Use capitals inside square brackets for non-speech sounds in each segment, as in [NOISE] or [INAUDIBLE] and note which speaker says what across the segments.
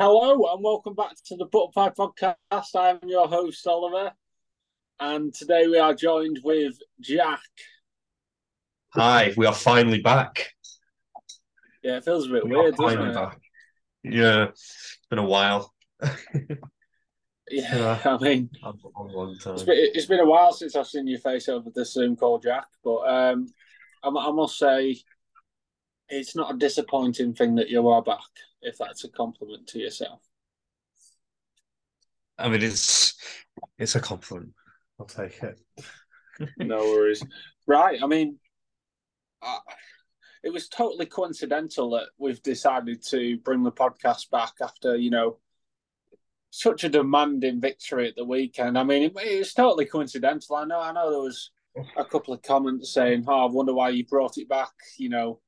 Speaker 1: Hello and welcome back to the Butterfly Podcast. I am your host Oliver, and today we are joined with Jack.
Speaker 2: Hi, we are finally back.
Speaker 1: Yeah, it feels a bit
Speaker 2: We
Speaker 1: weird,
Speaker 2: finally
Speaker 1: it?
Speaker 2: back. Yeah, it's been a while. [LAUGHS]
Speaker 1: Yeah, I mean,
Speaker 2: A long, long time.
Speaker 1: it's been, it's been a while since I've seen your face over the Zoom call, Jack. But um, I, I must say, it's not a disappointing thing that you are back. If that's a compliment to yourself.
Speaker 2: I mean, it's it's a compliment. I'll take it. [LAUGHS]
Speaker 1: no worries. Right. I mean, uh, it was totally coincidental that we've decided to bring the podcast back after, you know, such a demanding victory at the weekend. I mean, it, it was totally coincidental. I know, I know there was a couple of comments saying, oh, I wonder why you brought it back, you know,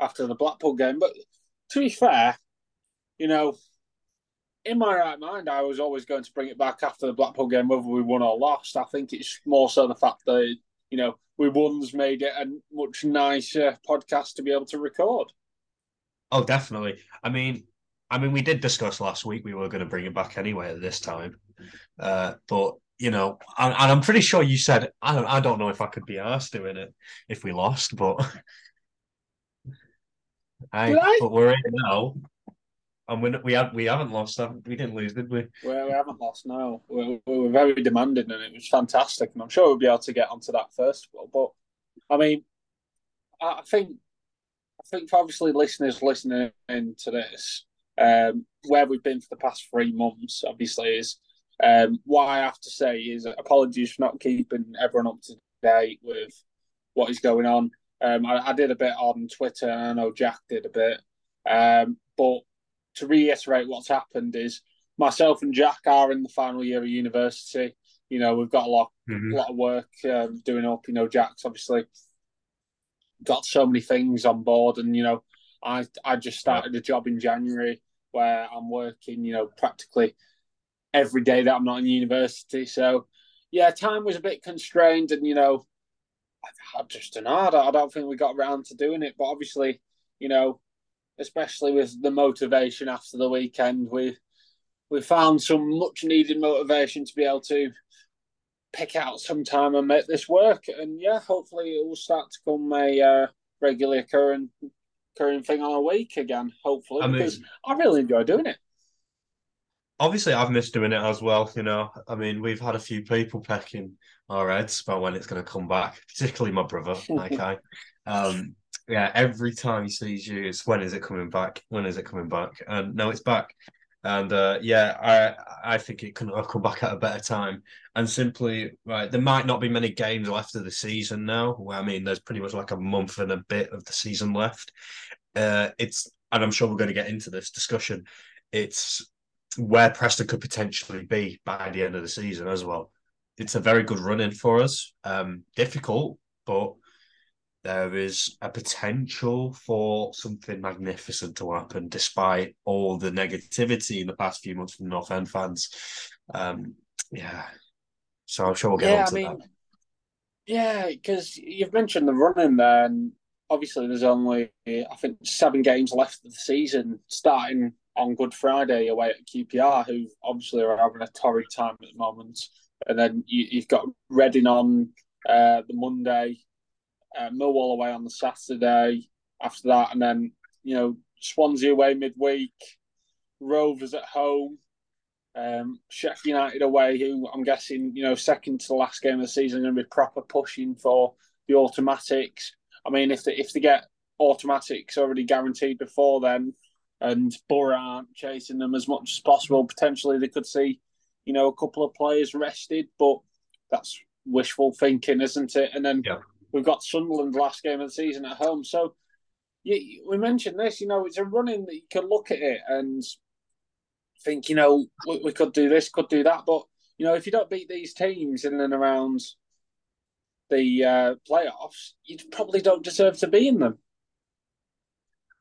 Speaker 1: after the Blackpool game. But to be fair, you know, in my right mind, I was always going to bring it back after the Blackpool game, whether we won or lost. I think it's more so the fact that you know we won's made it a much nicer podcast to be able to record.
Speaker 2: Oh, definitely. I mean, I mean, we did discuss last week we were going to bring it back anyway at this time, uh, but you know, and, and I'm pretty sure you said I don't, I don't know if I could be asked doing it if we lost, but [LAUGHS] I, but we're in now, and we we have we haven't lost. We didn't lose, did we?
Speaker 1: Well, we haven't lost now. We, we were very demanding, and it was fantastic. And I'm sure we'll be able to get onto that first. But I mean, I think I think obviously listeners listening to this, um, where we've been for the past three months, obviously is um, what I have to say is apologies for not keeping everyone up to date with what is going on. Um, I, I did a bit on Twitter, and I know Jack did a bit. Um, but to reiterate what's happened is myself and Jack are in the final year of university. You know, we've got a lot,
Speaker 2: Mhm.
Speaker 1: a lot of work um, doing up. You know, Jack's obviously got so many things on board, and you know, I I just started a job in January where I'm working. You know, practically every day that I'm not in university. So, yeah, time was a bit constrained, and you know, I, I just don't know. I don't, I don't think we got around to doing it, but obviously, you know, especially with the motivation after the weekend, we we found some much needed motivation to be able to pick out some time and make this work. And yeah, hopefully it will start to become a uh, regularly occurring occurring thing on a week again. Hopefully,
Speaker 2: I mean-
Speaker 1: because I really enjoy doing it.
Speaker 2: Obviously, I've missed doing it as well. You know, I mean, we've had a few people pecking our heads about when it's going to come back, particularly my brother, [LAUGHS] like I. Um, yeah, every time he sees you, it's when is it coming back? When is it coming back? And no, it's back. And uh, yeah, I I think it couldn't have come back at a better time. And simply, right, there might not be many games left of the season now. Well, I mean, there's pretty much like a month and a bit of the season left. Uh, it's, and I'm sure we're going to get into this discussion. It's where Preston could potentially be by the end of the season as well. It's a very good run in for us. Um, difficult, but there is a potential for something magnificent to happen despite all the negativity in the past few months from North End fans. Um, yeah. So I'm sure we'll get
Speaker 1: yeah,
Speaker 2: on
Speaker 1: I
Speaker 2: to
Speaker 1: mean,
Speaker 2: that.
Speaker 1: yeah, because you've mentioned the running there, and obviously there's only I think seven games left of the season, starting on Good Friday away at QPR, who obviously are having a torrid time at the moment, and then you, you've got Reading on uh, the Monday, uh, Millwall away on the Saturday. After that, and then you know Swansea away midweek, Rovers at home. Um, Sheffield United away, who I'm guessing, you know, second to the last game of the season, going to be proper pushing for the automatics. I mean, if they if they get automatics already guaranteed before then, and Borough aren't chasing them as much as possible, potentially they could see, you know, a couple of players rested. But that's wishful thinking, isn't it? And then
Speaker 2: Yeah.
Speaker 1: We've got Sunderland last game of the season at home, so. Yeah, we mentioned this. You know, it's a running that you can look at it and think, you know, we, we could do this, could do that. But, you know, if you don't beat these teams in and around the uh, playoffs, you probably don't deserve to be in them.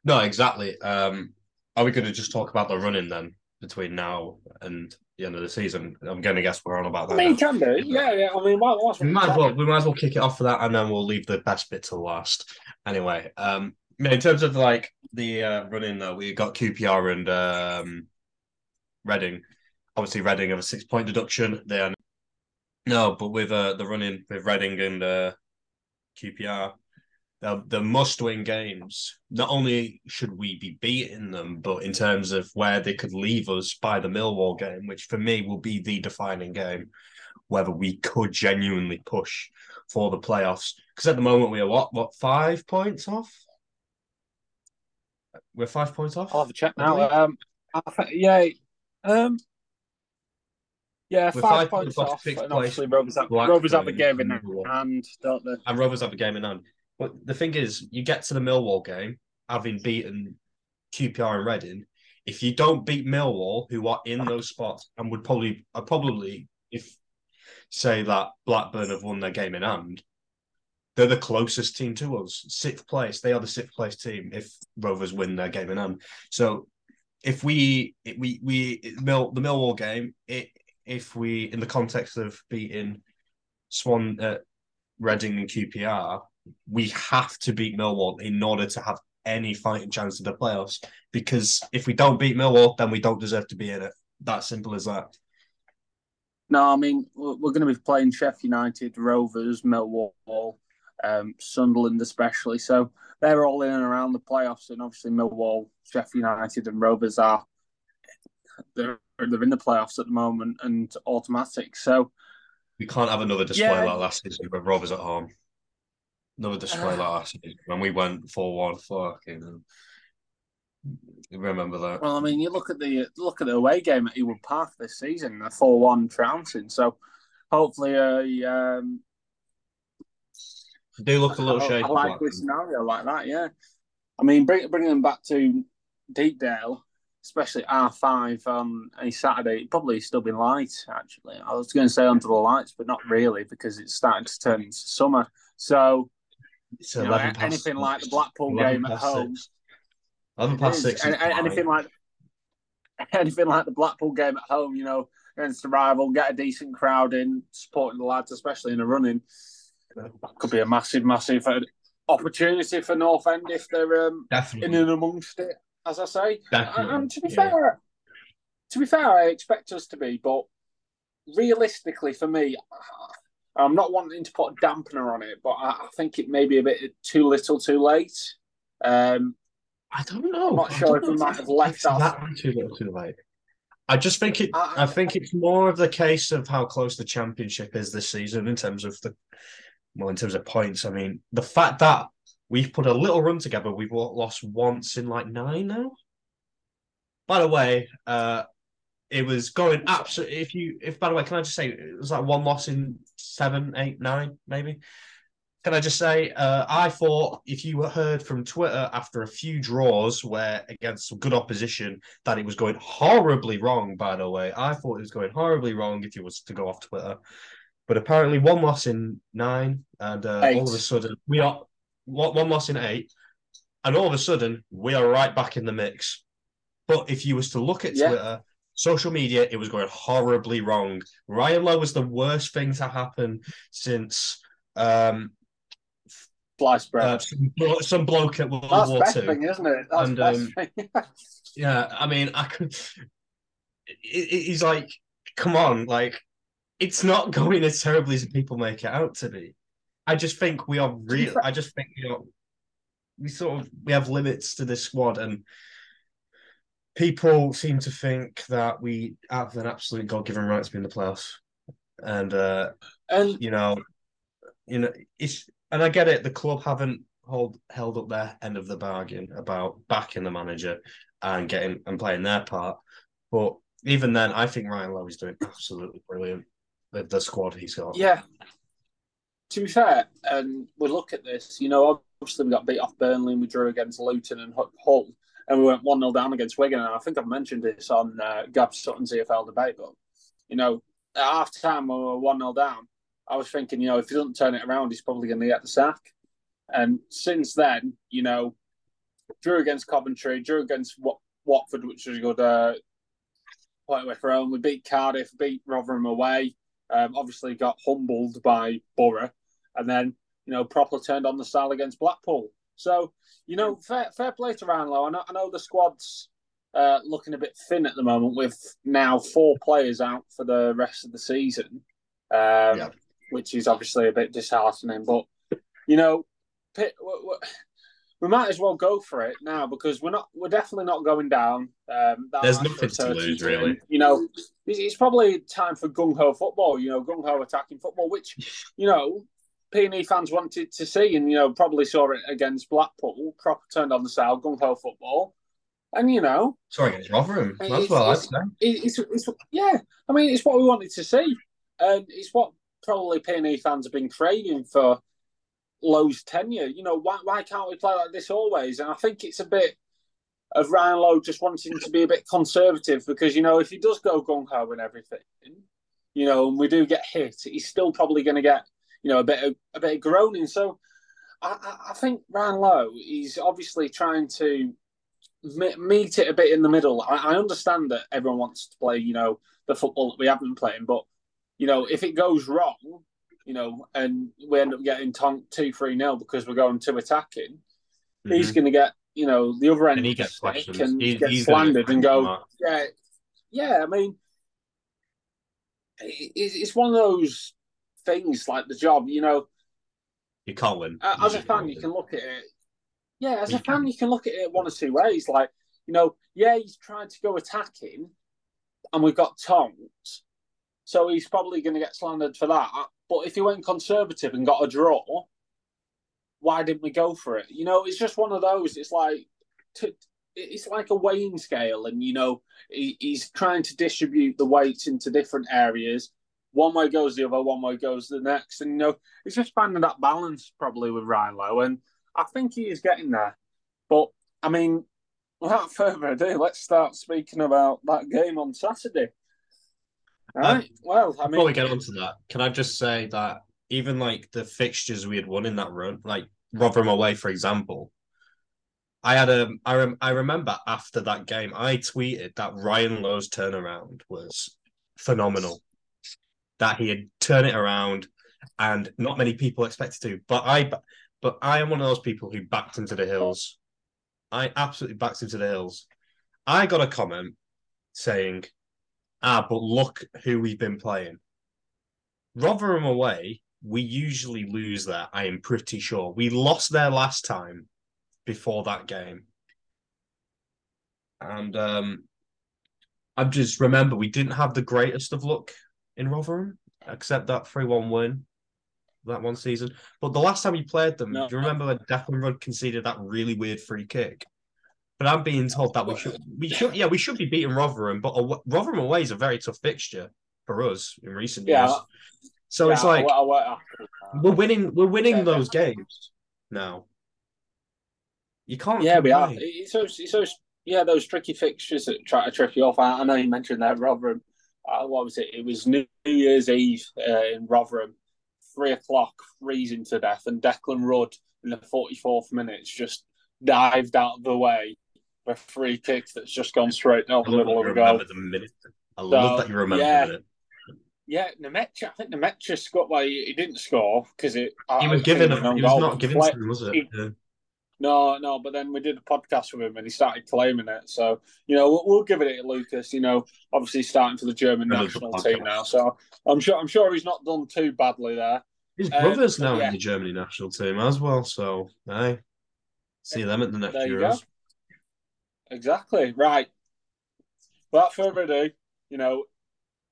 Speaker 2: No, exactly. Um, are we going to just talk about the running then between now and the end of the season? I'm going to guess we're on about
Speaker 1: I
Speaker 2: that.
Speaker 1: mean,
Speaker 2: now.
Speaker 1: can do. Yeah, yeah. I mean, why,
Speaker 2: We might as well we might as well kick it off for that, and then we'll leave the best bit till last. Anyway, um, in terms of like the uh, running though, we got QPR and um, Reading. Obviously, Reading have a six point deduction. They are no, but with uh, the running with Reading and uh, QPR, they're, they're must win games. Not only should we be beating them, but in terms of where they could leave us by the Millwall game, which for me will be the defining game, whether we could genuinely push for the playoffs. Because at the moment we are what what five points off. We're five points off.
Speaker 1: I'll have a check now. Um, yeah, um, yeah, five, five, points, off, off and obviously Rovers have, Rovers have a game in hand, don't they?
Speaker 2: And Rovers have a game in hand. But the thing is, you get to the Millwall game having beaten QPR and Reading. If you don't beat Millwall, who are in those spots, and would probably, I probably, if say that Blackburn have won their game in hand, they're the closest team to us. Sixth place, they are the sixth place team if Rovers win their game in hand. So if we we we Mill the Millwall game, it if we, in the context of beating Swan, uh, Reading, and QPR, we have to beat Millwall in order to have any fighting chance of the playoffs. Because if we don't beat Millwall, then we don't deserve to be in it. That simple as that.
Speaker 1: No, I mean we're going to be playing Sheffield United, Rovers, Millwall, um, Sunderland, especially. So they're all in and around the playoffs, and obviously Millwall, Sheffield United, and Rovers are they're they're in the playoffs at the moment and automatic. So
Speaker 2: we can't have another display yeah. like last season with Rovers at home. Another display uh, like last season when we went four one fucking. Remember that?
Speaker 1: Well, I mean, you look at the look at the away game at Ewood Park this season, a four-one trouncing. So, hopefully, a um,
Speaker 2: do look a little shaky. I
Speaker 1: like a scenario like that. Yeah, I mean, bring, bringing them back to Deepdale especially R5 on a Saturday, it'd probably still be light, actually. I was going to say under the lights, but not really because it's starting to turn into summer. So, you know, anything like the Blackpool game at home.
Speaker 2: Six. 11 past six. And,
Speaker 1: anything like [LAUGHS] anything like the Blackpool game at home, you know, against the rival, get a decent crowd in, supporting the lads, especially in the running. Could be a massive, massive opportunity for North End if they're um, in and amongst it as I say. Definitely. And to be yeah. fair, to be fair, I expect us to be, but realistically, for me, I'm not wanting to put a dampener on it, but I, think it may be a bit too little, too late. Um,
Speaker 2: I don't know.
Speaker 1: I'm not sure if we might have left.
Speaker 2: That too little, too late. I just think it. I, I, think it's more of the case of how close the championship is this season in terms of the, well, in terms of points. I mean, the fact that We've put a little run together. We've lost once in like nine now. By the way, uh, it was going absolutely. If you, if by the way, can I just say it was like one loss in seven, eight, nine, maybe. Can I just say, uh, I thought if you were heard from Twitter after a few draws where against some good opposition that it was going horribly wrong. By the way, I thought it was going horribly wrong if you was to go off Twitter. But apparently, one loss in nine, and uh, all of a sudden we are one loss in eight, and all of a sudden we are right back in the mix. But if you was to look at yeah. Twitter, social media, it was going horribly wrong. Ryan Lowe was the worst thing to happen since um
Speaker 1: slice bread. Uh,
Speaker 2: some, some, bloke at World
Speaker 1: That's
Speaker 2: War
Speaker 1: best Two. thing, isn't it? That's and, um, [LAUGHS]
Speaker 2: yeah, I mean, I could. It, it, he's like, come on, like, it's not [LAUGHS] going as terribly as people make it out to be. I just think we are real. I just think you know we sort of we have limits to this squad, and people seem to think that we have an absolute god given right to be in the playoffs, and uh, and you know, you know, it's and I get it. The club haven't hold held up their end of the bargain about backing the manager and getting and playing their part, but even then, I think Ryan Lowe is doing absolutely brilliant with the squad he's got.
Speaker 1: Yeah, to be fair, and we look at this, you know, obviously we got beat off Burnley and we drew against Luton and Hull, and we went 1 0 down against Wigan. And I think I've mentioned this on uh, Gab Sutton's EFL debate, but, you know, at half time we were 1 0 down. I was thinking, you know, if he doesn't turn it around, he's probably going to get the sack. And since then, you know, drew against Coventry, drew against Wat- Watford, which was a good uh, point away from home. We beat Cardiff, beat Rotherham away. Um, obviously got humbled by Borough, and then you know properly turned on the style against Blackpool. So you know, fair, fair play to Ryan Lowe. I know, I know the squad's uh, looking a bit thin at the moment with now four players out for the rest of the season, um, yeah. which is obviously a bit disheartening. But you know, we might as well go for it now because we're not we're definitely not going down. Um,
Speaker 2: There's nothing to lose, really.
Speaker 1: You know, it's, it's probably time for gung ho football. You know, gung ho attacking football, which you know. PNE fans wanted to see, and you know, probably saw it against Blackpool. Proper turned on the style, gung ho football. And you know,
Speaker 2: sorry against Rotherham. That's well, I'd say.
Speaker 1: It's, it's, yeah, I mean, it's what we wanted to see, and it's what probably PNE fans have been craving for Lowe's tenure. You know, why why can't we play like this always? And I think it's a bit of Ryan Lowe just wanting to be a bit conservative because you know if he does go gung ho and everything, you know, and we do get hit, he's still probably going to get you know a bit of a bit of groaning. So I, I think Ryan Lowe is obviously trying to meet it a bit in the middle. I, I understand that everyone wants to play, you know, the football that we have been playing, but you know, if it goes wrong, you know, and we end up getting tonked two, three nil because we're going to attacking, mm-hmm. he's going to get, you know, the other end
Speaker 2: and he gets questions
Speaker 1: and
Speaker 2: he,
Speaker 1: get slandered and go, yeah, yeah. I mean, it's one of those things like the job, you know.
Speaker 2: You can't win.
Speaker 1: As a fan, you can look at it yeah, as a fan, you can look at it one or two ways. Like, you know, yeah, he's trying to go attacking, and we've got Tonks, so he's probably going to get slandered for that. But if he went conservative and got a draw, why didn't we go for it? You know, it's just one of those. It's like to, it's like a weighing scale, and you know, he, he's trying to distribute the weights into different areas. One way goes the other, one way goes the next, and you know, it's just finding that balance probably with Ryan Lowe. And I think he is getting there. But I mean, without [LAUGHS] further ado, let's start speaking about that game on Saturday. Right. Um, well, I mean,
Speaker 2: before we get onto that, can I just say that even like the fixtures we had won in that run, like Rotherham away, for example, I had a I rem, I remember after that game, I tweeted that Ryan Lowe's turnaround was phenomenal. That he had turned it around, and not many people expected to. But I but I am one of those people who backed him to the hills. I absolutely backed him to the hills. I got a comment saying, ah, but look who we've been playing. Rotherham away, we usually lose there, I am pretty sure. We lost there last time before that game. And um, I just remember we didn't have the greatest of luck in Rotherham, except that 3 1 win that one season. But the last time you played them, no. do you remember when Declan Rudd conceded that really weird free kick? But I'm being told that we should, we should, yeah, we should be beating Rotherham, but a, Rotherham away is a very tough fixture for us in recent yeah. years. So yeah, it's like I, I, I, we're winning, we're winning yeah, those games now. You can't.
Speaker 1: Yeah, we are. It's those, it's those, yeah, those tricky fixtures that try to trip you off. I, know you mentioned that Rotherham. Uh, what was it? It was New Year's Eve uh, in Rotherham three o'clock, freezing to death, and Declan Rudd in the 44th minute just dived out of the way for a free kick that's just gone straight down the middle of the goal. The minute.
Speaker 2: I so, love that you remember
Speaker 1: yeah,
Speaker 2: it.
Speaker 1: Yeah, Nmecha, I think Nmecha scored. Well, he, he didn't score because it.
Speaker 2: He was given. He was not given to him, was it? He,
Speaker 1: yeah. No, no, but then we did a podcast with him and he started claiming it. So, you know, we'll, we'll give it to Lukas. You know, obviously starting for the German national team now. So I'm sure I'm sure he's not done too badly there.
Speaker 2: His um, brother's now yeah. in the Germany national team as well. So, hey, see them at the next Euros.
Speaker 1: Exactly. Right. Without further ado, you know,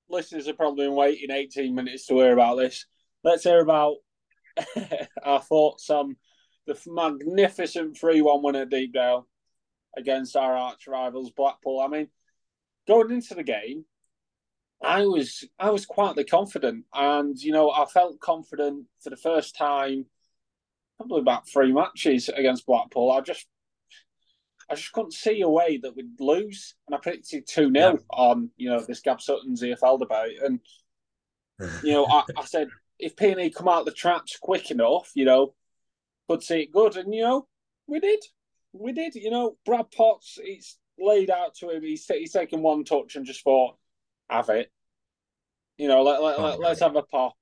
Speaker 1: listeners have probably been waiting 18 minutes to hear about this. Let's hear about [LAUGHS] our thoughts on the magnificent 3 1 win at Deepdale against our arch rivals, Blackpool. I mean, going into the game, I was I was quietly confident, and you know I felt confident for the first time, probably about three matches against Blackpool. I just I just couldn't see a way that we'd lose, and I predicted two 0 yeah. on you know this Gab Sutton's EFL debate, and you know I, I said if PNE come out the traps quick enough, you know could see it good. And, you know, we did. We did. You know, Brad Potts, it's laid out to him. He's, he's taken one touch and just thought, have it. You know, let, let, let, let's have a pop.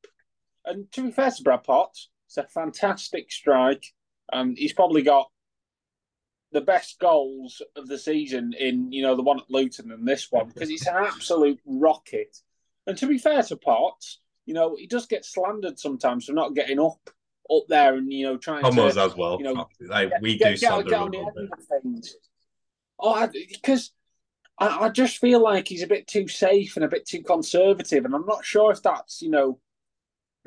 Speaker 1: And to be fair to Brad Potts, it's a fantastic strike. And he's probably got the best goals of the season in you know the one at Luton and this one because it's an absolute rocket. And to be fair to Potts, you know he does get slandered sometimes for not getting up up there and you know trying
Speaker 2: Almost
Speaker 1: to
Speaker 2: as well.
Speaker 1: you know,
Speaker 2: like,
Speaker 1: get-
Speaker 2: we
Speaker 1: get-
Speaker 2: do
Speaker 1: get-
Speaker 2: him
Speaker 1: the
Speaker 2: little
Speaker 1: end
Speaker 2: bit.
Speaker 1: of things. Oh, because I, I just feel like he's a bit too safe and a bit too conservative, and I'm not sure if that's you know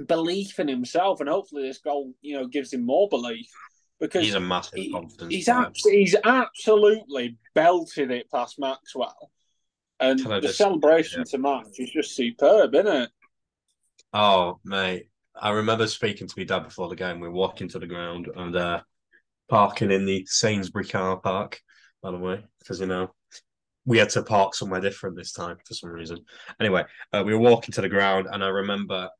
Speaker 1: belief in himself, and hopefully this goal you know gives him more belief because
Speaker 2: He's a massive
Speaker 1: he-
Speaker 2: confidence.
Speaker 1: he's abs- he's absolutely belted it past Maxwell, and the
Speaker 2: just-
Speaker 1: celebration
Speaker 2: yeah.
Speaker 1: to match is just superb, isn't it?
Speaker 2: Oh, mate. I remember speaking to my dad before the game. We were walking to the ground and uh, parking in the Sainsbury car park, by the way, because, you know, we had to park somewhere different this time for some reason. Anyway, uh, we were walking to the ground and I remember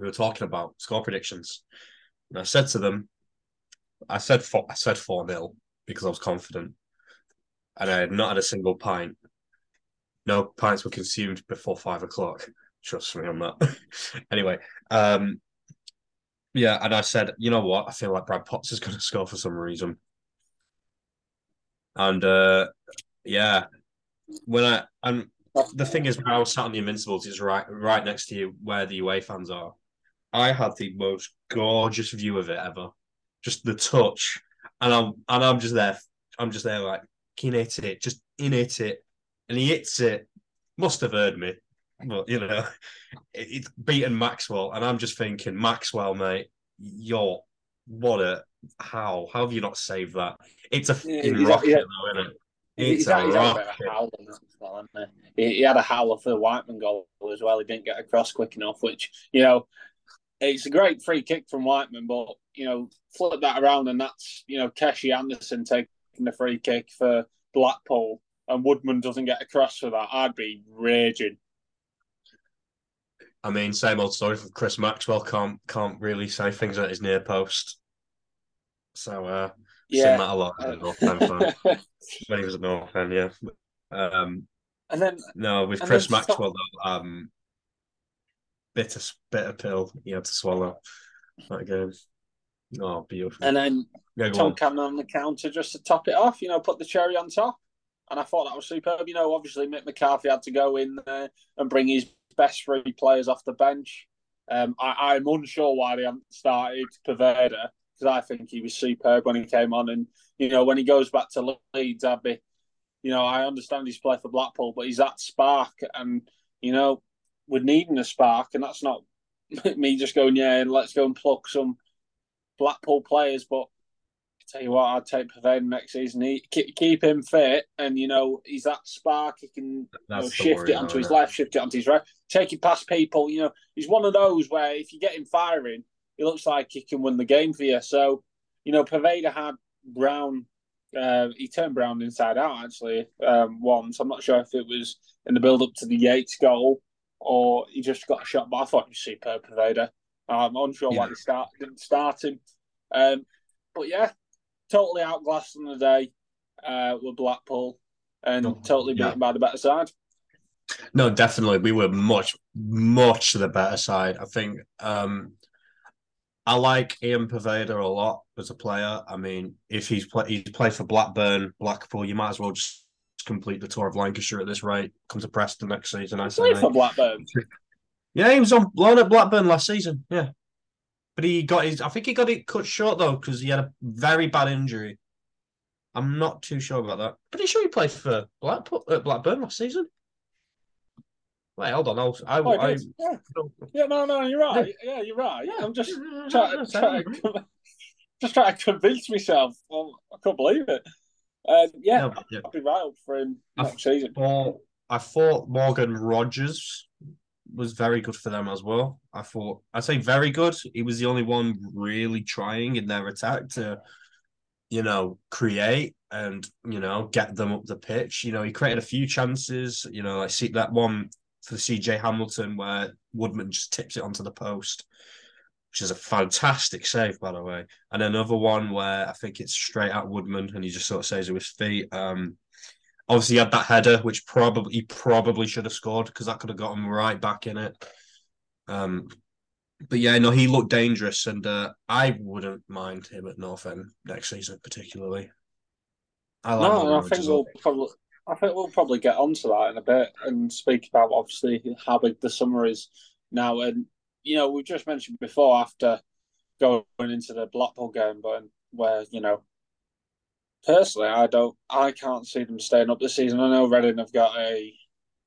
Speaker 2: we were talking about score predictions. And I said to them, I said four, I said 4 0 because I was confident. And I had not had a single pint. No pints were consumed before five o'clock. Trust me on that. [LAUGHS] anyway, um, yeah, and I said, you know what? I feel like Brad Potts is going [LAUGHS] to score for some reason. And uh, yeah, when I and the thing is, when I was sat on the Invincibles, is right right next to you where the UA fans are. I had the most gorgeous view of it ever. Just the touch, and I'm and I'm just there. I'm just there like, can hit it, just in it it, and he hits it. Must have heard me, but you know, [LAUGHS] it's beaten Maxwell, and I'm just thinking, Maxwell, mate, you're what a how how have you not saved that? It's a
Speaker 1: Yeah,
Speaker 2: fucking rocket,
Speaker 1: yeah.
Speaker 2: though, isn't it? It's a
Speaker 1: had, he's a
Speaker 2: rocket.
Speaker 1: howl on that well, hasn't he? He, he had a howler for the Whiteman goal as well. He didn't get across quick enough, which, you know, it's a great free kick from Whiteman, but, you know, flip that around and that's, you know, Keshi Anderson taking the free kick for Blackpool and Woodman doesn't get across for that. I'd be raging.
Speaker 2: I mean, same old story for Chris Maxwell. Can't can't really say things at his near post. So uh, seen that a lot North End fan. [LAUGHS] when he was at North End, yeah. Um,
Speaker 1: and then,
Speaker 2: no, with Chris Maxwell, though, um, bitter bitter pill he had to swallow that game. Oh, beautiful.
Speaker 1: and then
Speaker 2: yeah,
Speaker 1: Tom
Speaker 2: on.
Speaker 1: Cannon on the counter just to top it off, you know, put the cherry on top. And I thought that was superb. You know, obviously Mick McCarthy had to go in there and bring his best three players off the bench. Um, I, I'm unsure why they haven't started Poveda because I think he was superb when he came on. And, you know, when he goes back to Leeds, I'd be, you know, I understand he's played for Blackpool, but he's that spark. And, you know, we're needing a spark. And that's not [LAUGHS] me just going, yeah, and let's go and pluck some Blackpool players. But tell you what, I'd take Poveda next season. He keep, keep him fit, and you know he's that spark. He can you know, shift
Speaker 2: worry,
Speaker 1: it onto his
Speaker 2: it?
Speaker 1: left, shift it onto his right, take it past people. You know, he's one of those where if you get him firing, he looks like he can win the game for you. So, you know, Poveda had Brown. Uh, he turned Brown inside out actually um, once. I'm not sure if it was in the build up to the Yates goal or he just got a shot. But I thought he was superb, Poveda. I'm unsure why
Speaker 2: Yeah.
Speaker 1: they start didn't start him. Um, but yeah, totally outclassed on the day uh, with Blackpool and
Speaker 2: Oh,
Speaker 1: totally
Speaker 2: yeah.
Speaker 1: beaten by the better side.
Speaker 2: No, definitely. We were much, much the better side. I think um I like Ian Poveda a lot as a player. I mean, if he's play, he's played for Blackburn, Blackpool, you might as well just complete the tour of Lancashire at this rate. Come to Preston next season, I say.
Speaker 1: For. Blackburn.
Speaker 2: Yeah, he was on loan at Blackburn last season. Yeah, but he got his. I think he got it cut short though because he had a very bad injury. I'm not too sure about that. Pretty sure he played for Blackpool at Blackburn last season. Wait, hold on. I'll, I,
Speaker 1: Oh,
Speaker 2: I,
Speaker 1: did. yeah. yeah, no, no, you're right. Yeah, you're right. Yeah, I'm just trying, trying, [LAUGHS] just trying to convince myself. Well, I can't believe it. Um, yeah,
Speaker 2: No, yeah.
Speaker 1: I'll be right up for him
Speaker 2: I
Speaker 1: next season.
Speaker 2: thought I thought Morgan Rogers was very good for them as well. I thought I'd say very good. He was the only one really trying in their attack to, you know, create and you know get them up the pitch. You know, he created a few chances. You know, like see that one for CJ Hamilton where Woodman just tips it onto the post, which is a fantastic save by the way. And another one where I think it's straight at Woodman and he just sort of saves it with feet. Um, Obviously, he had that header, which probably he probably should have scored because that could have got him right back in it. Um, but yeah, no, he looked dangerous, and uh, I wouldn't mind him at North End next season, particularly. I like
Speaker 1: no, I think we'll probably. I think we'll probably get onto that in a bit and speak about obviously how big the summer is now. And you know, we've just mentioned before after going into the Blackpool game, but where you know, personally, I don't, I can't see them staying up this season. I know Reading have got a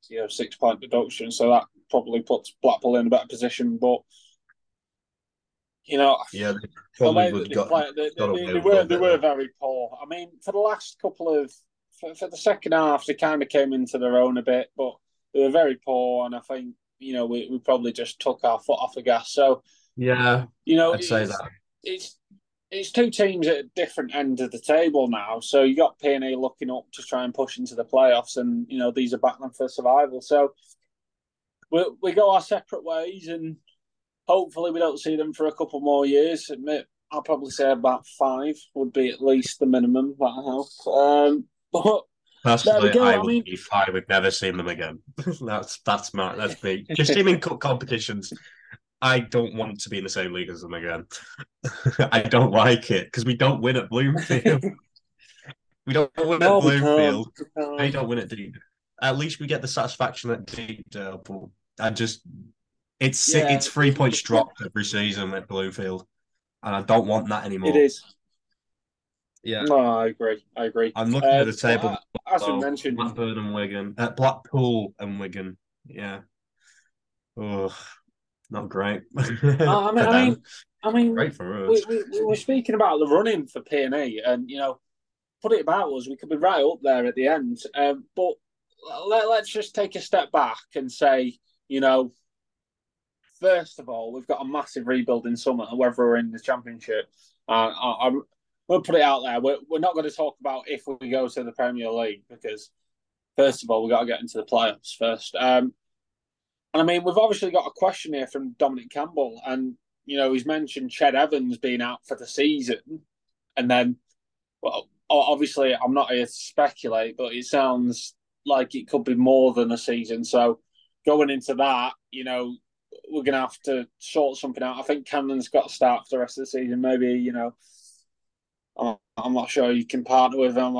Speaker 1: you know six point deduction, so that probably puts Blackpool in a better position. But you know,
Speaker 2: yeah, they probably would
Speaker 1: they, got, they, they, they were they were very poor. I mean, for the last couple of for, for the second half, they kind of came into their own a bit, but they were very poor, and I think you know we, we probably just took our foot off the gas. So
Speaker 2: yeah,
Speaker 1: you know,
Speaker 2: I'd say that
Speaker 1: it's it's two teams at a different end of the table now. So you got PNE looking up to try and push into the playoffs, and you know these are battling for survival. So we we go our separate ways, and hopefully we don't see them for a couple more years. I'll probably say about five would be at least the minimum that I hope. Um, but
Speaker 2: Personally, go, I, I mean... be fine. We've never seen them again. [LAUGHS] that's that's my that's me. Just [LAUGHS] in cup competitions, I don't want to be in the same league as them again. [LAUGHS] I don't like it because we don't win at Bloomfield. [LAUGHS] we don't win no, at Bloomfield. We, don't win at Deep. At least we get the satisfaction at Deepdale, but I just it's yeah. it's three points dropped every season at Bloomfield, and I don't want that anymore.
Speaker 1: It is.
Speaker 2: Yeah.
Speaker 1: No, I agree. I agree.
Speaker 2: I'm looking uh, at the table.
Speaker 1: As you mentioned,
Speaker 2: Blackburn and Wigan, uh, Blackpool and Wigan. Yeah. Oh, not great. [LAUGHS]
Speaker 1: I mean, I mean, [LAUGHS] I mean, great for us. We, we, we were speaking about the running for P and E, and you know, put it about us, we could be right up there at the end. Um, but let, let's just take a step back and say, you know, first of all, we've got a massive rebuild in summer, whether we're in the championship. Uh, I, am we'll put it out there. We're, we're not going to talk about if we go to the Premier League because, first of all, we've got to get into the playoffs first. Um, and I mean, we've obviously got a question here from Dominic Campbell, and you know, he's mentioned Ched Evans being out for the season, and then, well, obviously, I'm not here to speculate, but it sounds like it could be more than a season. So, going into that, you know, we're going to have to sort something out. I think Cannon's got to start for the rest of the season. Maybe you know I'm not sure you can partner with him.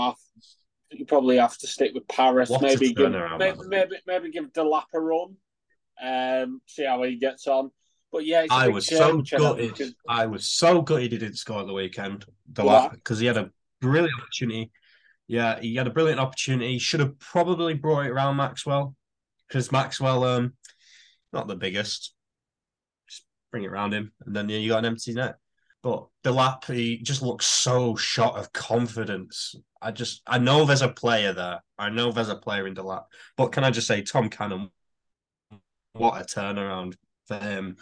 Speaker 1: You probably have to stick with Paris. What maybe give maybe, maybe, maybe give Delap a run. Um, see how he gets on. But yeah,
Speaker 2: I was so gutted. Because... I was so gutted he didn't score at the weekend. Delap because he had a brilliant opportunity. Yeah, he had a brilliant opportunity. Should have probably brought it around Maxwell because Maxwell, um, not the biggest. Just bring it around him, and then yeah, you got an empty net. But Delap, he just looks so shot of confidence. I just, I know there's a player there. I know there's a player in Delap. But can I just say, Tom Cannon, what a turnaround for him.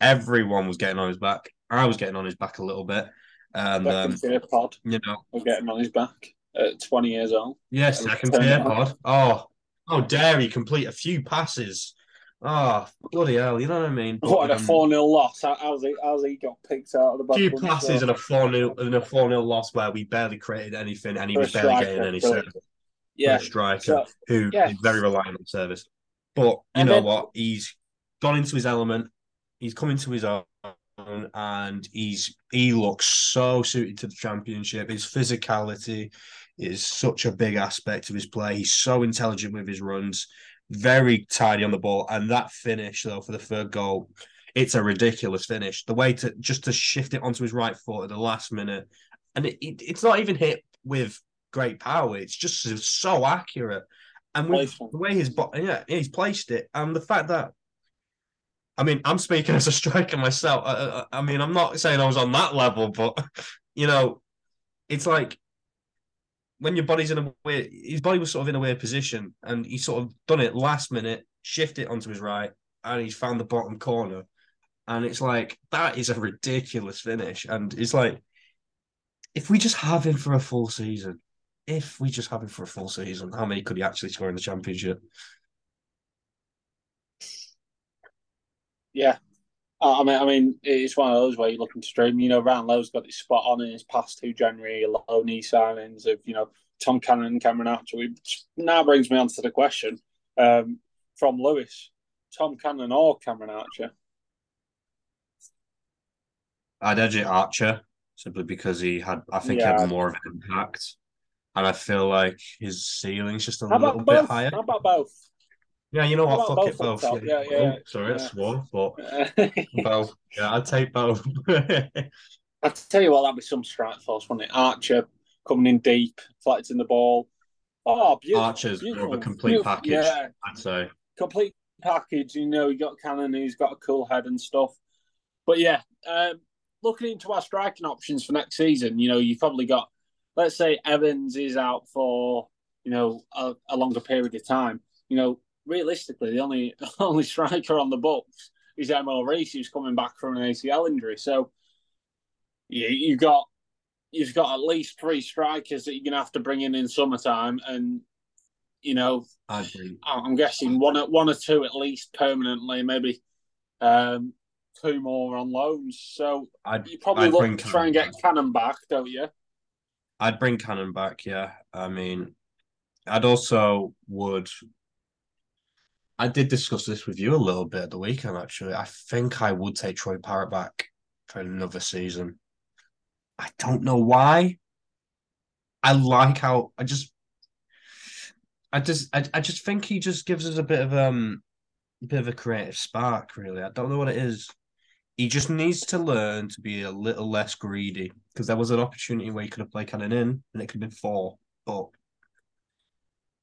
Speaker 2: Everyone was getting on his back. I was getting on his back a little bit. And, um,
Speaker 1: pod.
Speaker 2: You know,
Speaker 1: we're getting on his back at 20 years old.
Speaker 2: Yeah, second tier pod. Oh, how dare he complete a few passes Oh, bloody hell, you know what I mean?
Speaker 1: But, what, um, a 4 0 loss? how's, he, how's he got picked out of the back?
Speaker 2: Few passes and a 4 0 and a 4 0 loss where we barely created anything and he was barely getting any service. Yeah. striker so, who is very reliant on service. But you and know then, what? He's gone into his element, he's come into his own, and he's he looks so suited to the championship. His physicality is such a big aspect of his play. He's so intelligent with his runs very tidy on the ball. And that finish, though, for the third goal, it's a ridiculous finish. The way to just to shift it onto his right foot at the last minute, and it, it, it's not even hit with great power. It's just so accurate. And with the way his yeah, he's placed it, and the fact that I mean, I'm speaking [LAUGHS] as a striker myself. I, I, I, mean, I'm not saying I was on that level, but [LAUGHS] you know, it's like when your body's in a weird, his body was sort of in a weird position, and he sort of done it last minute, shift it onto his right, and he's found the bottom corner, and it's like that is a ridiculous finish, and it's like if we just have him for a full season, if we just have him for a full season, how many could he actually score in the championship?
Speaker 1: Yeah, I mean, I mean, it's one of those where you're looking to stream. You know, Ryan Lowe's got his spot on in his past two January low knee signings of you know Tom Cannon and Cameron Archer. Which now brings me on to the question um, from Lewis: Tom Cannon or Cameron Archer?
Speaker 2: I'd edge it Archer simply because he had, I think, yeah. he had more of an impact. And I feel like his ceiling's just a
Speaker 1: How
Speaker 2: little bit
Speaker 1: both?
Speaker 2: higher.
Speaker 1: How about both?
Speaker 2: Yeah, you know
Speaker 1: How
Speaker 2: what? Fuck it,
Speaker 1: both up
Speaker 2: both.
Speaker 1: top? Yeah, yeah,
Speaker 2: Oh,
Speaker 1: yeah.
Speaker 2: sorry, I
Speaker 1: Yeah.
Speaker 2: swore, but [LAUGHS] both. Yeah, I'd take both. [LAUGHS]
Speaker 1: I tell you what, that'd be some strike force, wouldn't it? Archer coming in deep, collecting the ball. Oh, beautiful!
Speaker 2: Archer's more of a complete
Speaker 1: beautiful.
Speaker 2: package,
Speaker 1: Yeah,
Speaker 2: I'd say.
Speaker 1: complete package. You know, you got Cannon, who's got a cool head and stuff. But yeah, um, looking into our striking options for next season, you know, you've probably got, let's say Evans is out for, you know, a, a longer period of time. You know, realistically, the only [LAUGHS] only striker on the books is Emil Riis, who's coming back from an ACL injury. So you you got you've got at least three strikers that you're gonna have to bring in in summertime, and you know
Speaker 2: I agree.
Speaker 1: I'm guessing one or one or two at least permanently, maybe um, two more on loans. So
Speaker 2: I'd,
Speaker 1: you probably
Speaker 2: I'd
Speaker 1: look to try and get Cannon back, don't you?
Speaker 2: I'd bring Cannon back, yeah. I mean, I'd also would. I did discuss this with you a little bit at the weekend, actually. I think I would take Troy Parrott back for another season. I don't know why. I like how I just, I just, I, I just think he just gives us a bit of um, a bit of a creative spark. Really, I don't know what it is. He just needs to learn to be a little less greedy because there was an opportunity where he could have played Cannon in and it could have been four, but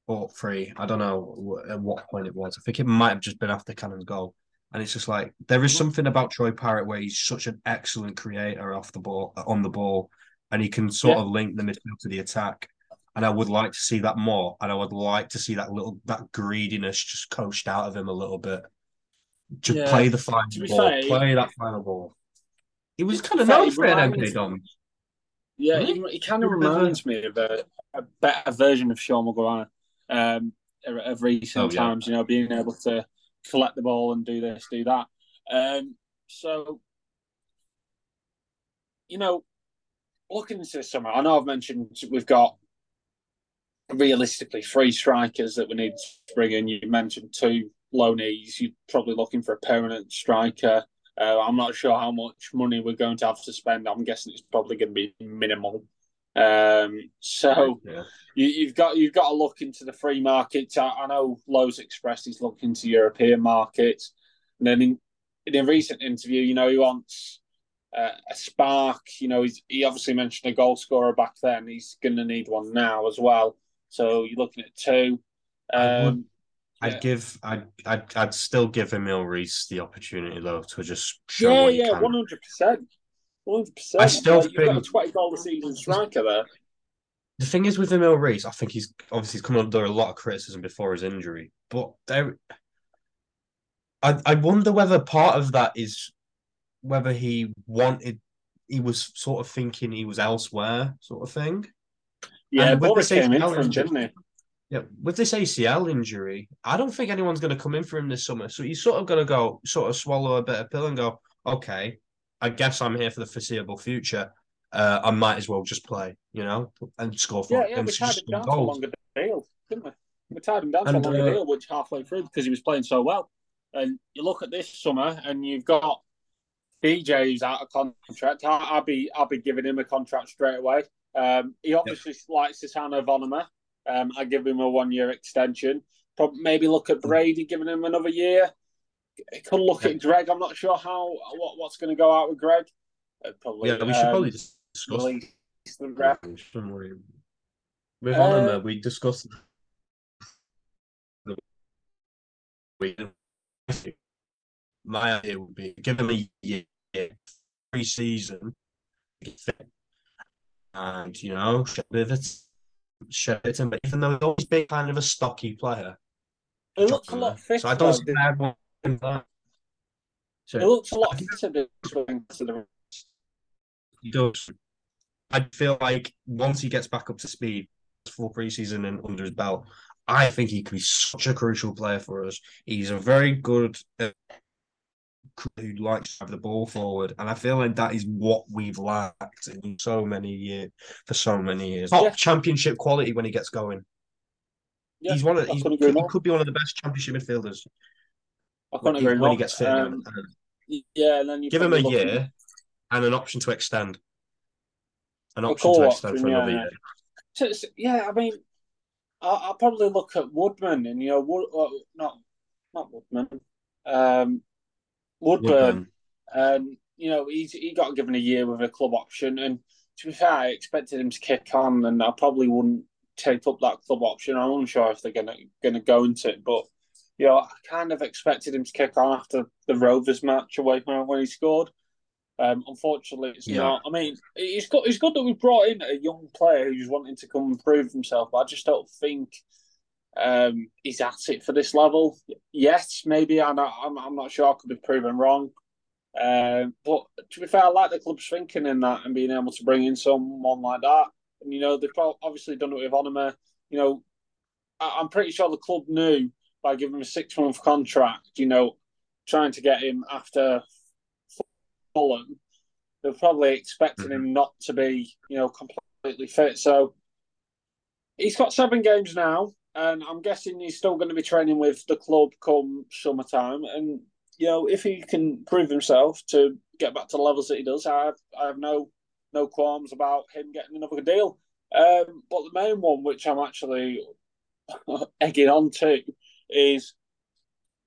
Speaker 2: or three. I don't know at what point it was. I think it might have just been after Cannon's goal. And it's just like there is something about Troy Parrott where he's such an excellent creator off the ball, uh, on the ball, and he can sort
Speaker 1: Yeah.
Speaker 2: of link the midfield to the attack. And I would like to see that more. And I would like to see that little that greediness just coached out of him a little bit. To
Speaker 1: Yeah.
Speaker 2: play the final ball,
Speaker 1: fair,
Speaker 2: play that final ball. He was kind of
Speaker 1: he
Speaker 2: for it MK Dons.
Speaker 1: Yeah, he, he kind of
Speaker 2: You're a bit of a-
Speaker 1: reminds me of a, a better version of Sean Maguire um, of- recent
Speaker 2: Oh, yeah.
Speaker 1: times. You know, being able to collect the ball and do this, do that. Um, so, you know, looking into this summer, I know I've mentioned we've got realistically three strikers that we need to bring in. You mentioned two loanees. You're probably looking for a permanent striker. Uh, I'm not sure how much money we're going to have to spend. I'm guessing it's probably going to be minimal. Um, so
Speaker 2: Yeah.
Speaker 1: you, you've got you've got to look into the free markets. I, I know Lowe's expressed he's looking to European markets, and then in, in a recent interview, you know, he wants uh, a spark. You know, he's, he obviously mentioned a goal scorer back then. He's going to need one now as well. So you're looking at two. Um,
Speaker 2: I'd give I'd, I'd I'd still give Emil Riis the opportunity though to just show
Speaker 1: yeah,
Speaker 2: what he
Speaker 1: yeah, one hundred percent, one hundred percent.
Speaker 2: I still
Speaker 1: you've got a
Speaker 2: think-
Speaker 1: twenty goal a season striker there.
Speaker 2: The thing is with Emil Riis, I think he's obviously he's come under a lot of criticism before his injury, but there, I I wonder whether part of that is whether he wanted he was sort of thinking he was elsewhere, sort of thing.
Speaker 1: Yeah,
Speaker 2: And
Speaker 1: Boris came in
Speaker 2: ACL
Speaker 1: for him,
Speaker 2: injury-
Speaker 1: didn't he?
Speaker 2: Yeah, with this ACL injury, I don't think anyone's going to come in for him this summer. So he's sort of going to go, sort of swallow a bit of pill and go, okay, I guess I'm here for the foreseeable future. Uh, I might as well just play, you know, and score for
Speaker 1: Yeah, yeah, we tied him down for longer deal, didn't we? We tied him down for
Speaker 2: And,
Speaker 1: a longer
Speaker 2: uh,
Speaker 1: deal, which halfway through because he was playing so well. And you look at this summer, and you've got DJ who's out of contract. I, I'll be I'll be giving him a contract straight away. Um, he obviously likes Susanna Vonema. Um, I give him a one year extension. Probably maybe look at Brady, giving him another year. Could look at Greg. I'm not sure how what, what's going to go out with Greg. Uh, probably,
Speaker 2: Yeah, we should
Speaker 1: um,
Speaker 2: probably discuss
Speaker 1: release the ref.
Speaker 2: Don't worry. With
Speaker 1: Uh,
Speaker 2: we discussed the my idea would be give him a year pre-season and you know a bit of it show it to him. But even though he's always been kind of a stocky player,
Speaker 1: It looks a lot fitter.
Speaker 2: so I don't see bad one in that. So
Speaker 1: It looks a lot fitter to the
Speaker 2: he does. I feel like once he gets back up to speed, for preseason and under his belt, I think he could be such a crucial player for us. He's a very good uh, who likes to have the ball forward, and I feel like that is what we've lacked in so many years for so many years. Top
Speaker 1: Yeah.
Speaker 2: championship quality when he gets going.
Speaker 1: Yeah,
Speaker 2: he's one of he's, he
Speaker 1: more.
Speaker 2: could be one of the best championship midfielders
Speaker 1: I
Speaker 2: when he,
Speaker 1: agree
Speaker 2: when
Speaker 1: more.
Speaker 2: he gets fit.
Speaker 1: Um, yeah, and then you
Speaker 2: Give him a year and an option to extend. An option to extend
Speaker 1: option,
Speaker 2: for another
Speaker 1: yeah.
Speaker 2: year.
Speaker 1: So, so, yeah, I mean, I'll, I'll, probably look at Woodman and you know, Wood, well, not not Woodman, um, Woodburn, Woodburn, and you know, he's he got given a year with a club option, and to be fair, I expected him to kick on, and I probably wouldn't take up that club option. I'm unsure if they're gonna gonna go into it, but you know, I kind of expected him to kick on after the Rovers match away from when he scored. Um, unfortunately, it's yeah. not. I mean, it's good. It's good that we brought in a young player who's wanting to come and prove himself. But I just don't think um, he's at it for this level. Yes, maybe I'm not. I'm, I'm not sure. I could be proven wrong. Uh, but to be fair, I like the club's thinking in that and being able to bring in someone like that. And you know, they've obviously done it with Onomah. You know, I, I'm pretty sure the club knew by giving him a six month contract. You know, trying to get him after Fulham, they're probably expecting mm-hmm. him not to be, you know, completely fit. So he's got seven games now, and I'm guessing he's still going to be training with the club come summertime. And you know, if he can prove himself to get back to the levels that he does, I have, I have no no qualms about him getting another deal. Um, but the main one, which I'm actually [LAUGHS] egging on to, is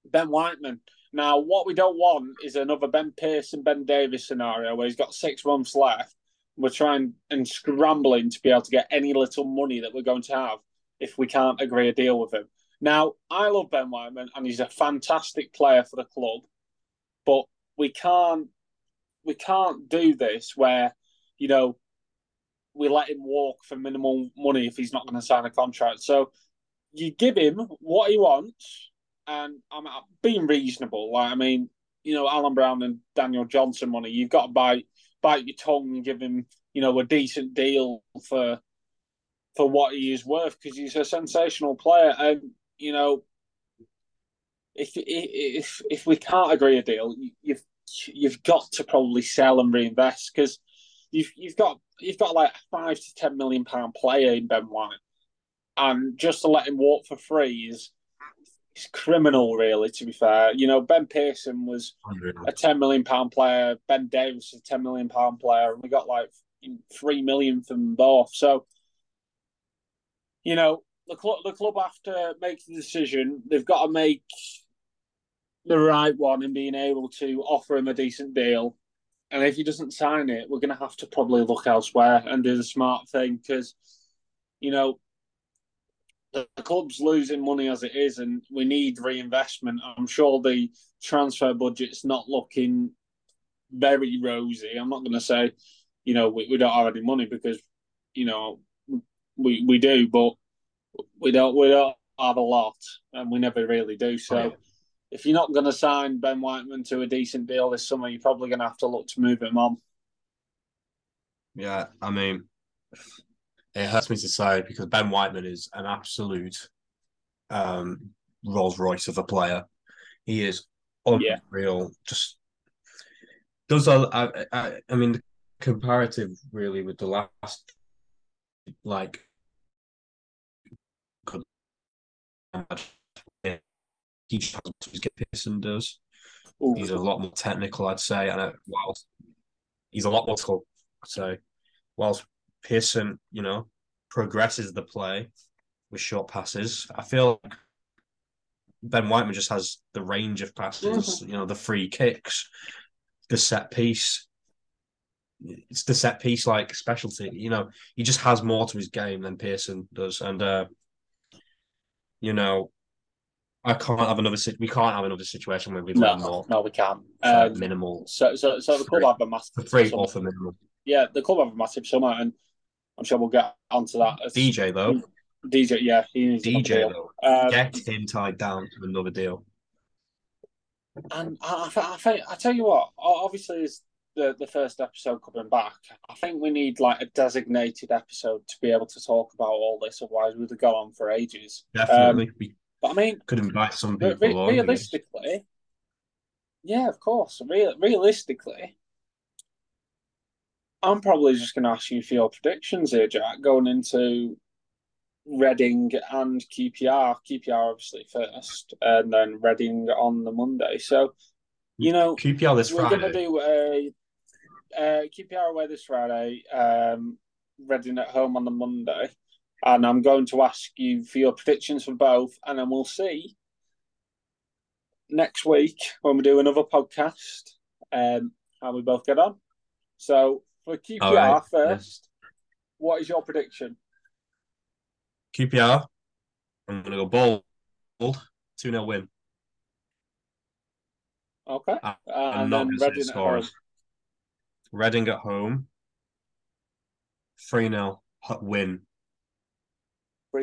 Speaker 1: Ben Whiteman. Now, what we don't want is another Ben Pearson, Ben Davies scenario where he's got six months left. We're trying and scrambling to be able to get any little money that we're going to have if we can't agree a deal with him. Now, I love Ben Whiteman and he's a fantastic player for the club, but we can't we can't do this where, you know, we let him walk for minimal money if he's not going to sign a contract. So you give him what he wants and I'm being reasonable. Like I mean, you know, Alan Browne and Daniel Johnson money. You've got to bite bite your tongue and give him, you know, a decent deal for for what he is worth because he's a sensational player. And you know, if if if we can't agree a deal, you've you've got to probably sell and reinvest because you've you've got you've got like a five to ten million pound player in Ben White, and just to let him walk for free is it's criminal, really. To be fair, you know, Ben Pearson was a ten million pound player. Ben Davies was a ten million pound player, and we got like three million from both. So, you know, the club the club have to make the decision. They've got to make the right one and being able to offer him a decent deal. And if he doesn't sign it, we're going to have to probably look elsewhere and do the smart thing because, you know, the club's losing money as it is, and we need reinvestment. I'm sure the transfer budget's not looking very rosy. I'm not going to say, you know, we, we don't have any money because, you know, we we do, but we don't we don't have a lot, and we never really do. So, oh, if you're not going to sign Ben Whiteman to a decent deal this summer, you're probably going to have to look to move him on.
Speaker 2: Yeah, I mean, it hurts me to say because Ben Whiteman is an absolute um, Rolls Royce of a player. He is unreal. Yeah. Just does a. I, I, I mean, the comparative really with the last, like, could he get Pearson does. Ooh. He's a lot more technical, I'd say, and whilst he's a lot more technical, I'd say, whilst Pearson, you know, progresses the play with short passes. I feel like Ben Whiteman just has the range of passes, mm-hmm. you know, the free kicks, the set piece. It's the set piece like specialty. You know, he just has more to his game than Pearson does. And uh you know, I can't have another. We can't have another situation where we've
Speaker 1: no,
Speaker 2: more.
Speaker 1: No, we can't.
Speaker 2: Um, minimal.
Speaker 1: So, so, so the club have a massive
Speaker 2: free or for minimal
Speaker 1: yeah, the club have a massive summer, and I'm sure we'll get onto that.
Speaker 2: As, DJ though,
Speaker 1: DJ, yeah, he needs
Speaker 2: DJ though. Um, get him tied down to another deal.
Speaker 1: And I, I, I I tell you what, obviously, is the the first episode coming back. I think we need like a designated episode to be able to talk about all this. Otherwise, we'd go on for ages.
Speaker 2: Definitely. Um,
Speaker 1: but I mean,
Speaker 2: could invite some people.
Speaker 1: Re- realistically, yeah, of course. Real, realistically, I'm probably just going to ask you for your predictions here, Jack, going into Reading and QPR. QPR obviously first, and then Reading on the Monday. So, you know,
Speaker 2: QPR this
Speaker 1: we're
Speaker 2: Friday.
Speaker 1: We're going to do a uh, QPR away this Friday. Um, Reading at home on the Monday. and I'm going to ask you for your predictions for both, and then we'll see next week when we do another podcast um, how we both get on. So for QPR right. first, yeah. what is your prediction?
Speaker 2: QPR, I'm going to go bold, 2 0 win.
Speaker 1: Okay.
Speaker 2: And then Reading at home. Reading at home. 3 0 win.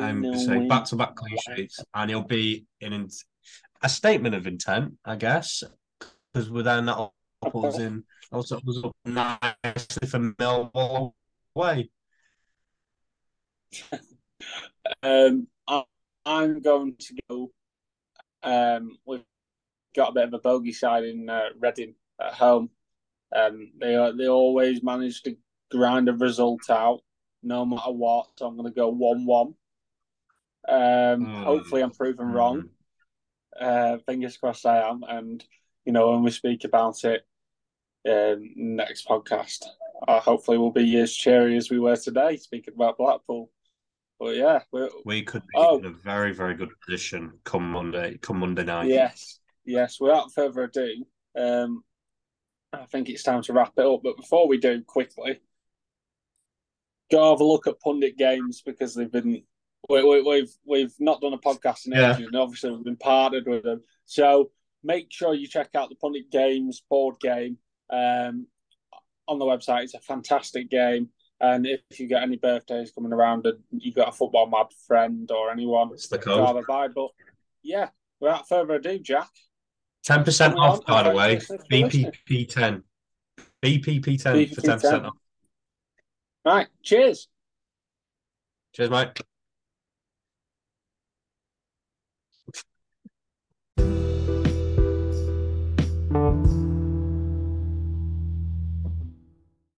Speaker 2: I'm saying back to back clean sheets, and he'll be in a statement of intent, I guess, because we're then that put in also was up nicely for Millwall away. [LAUGHS]
Speaker 1: um, I, I'm going to go. Um, we've got a bit of a bogey side in uh, Reading at home. Um, they they always manage to grind a result out no matter what. So I'm going to go one-one. Um, mm. Hopefully, I'm proven mm. wrong. Uh, fingers crossed, I am. And you know, when we speak about it um, next podcast, uh, hopefully, we'll be as cheery as we were today, speaking about Blackpool. But yeah,
Speaker 2: we could be oh, in a very, very good position come Monday. Come Monday night.
Speaker 1: Yes, yes. Without further ado, um, I think it's time to wrap it up. But before we do, quickly, go have a look at pundit games because they've been we, we, we've we've not done a podcast in ages, yeah. and obviously we've been partnered with them. So make sure you check out the Pundit Games board game um, on the website. It's a fantastic game. And if you get any birthdays coming around and you've got a football mad friend or anyone,
Speaker 2: it's the code.
Speaker 1: Buy. But yeah, without further ado, Jack.
Speaker 2: Ten percent off, by the way. BPP ten. BPP ten for ten percent off.
Speaker 1: Right. Cheers.
Speaker 2: Cheers, mate.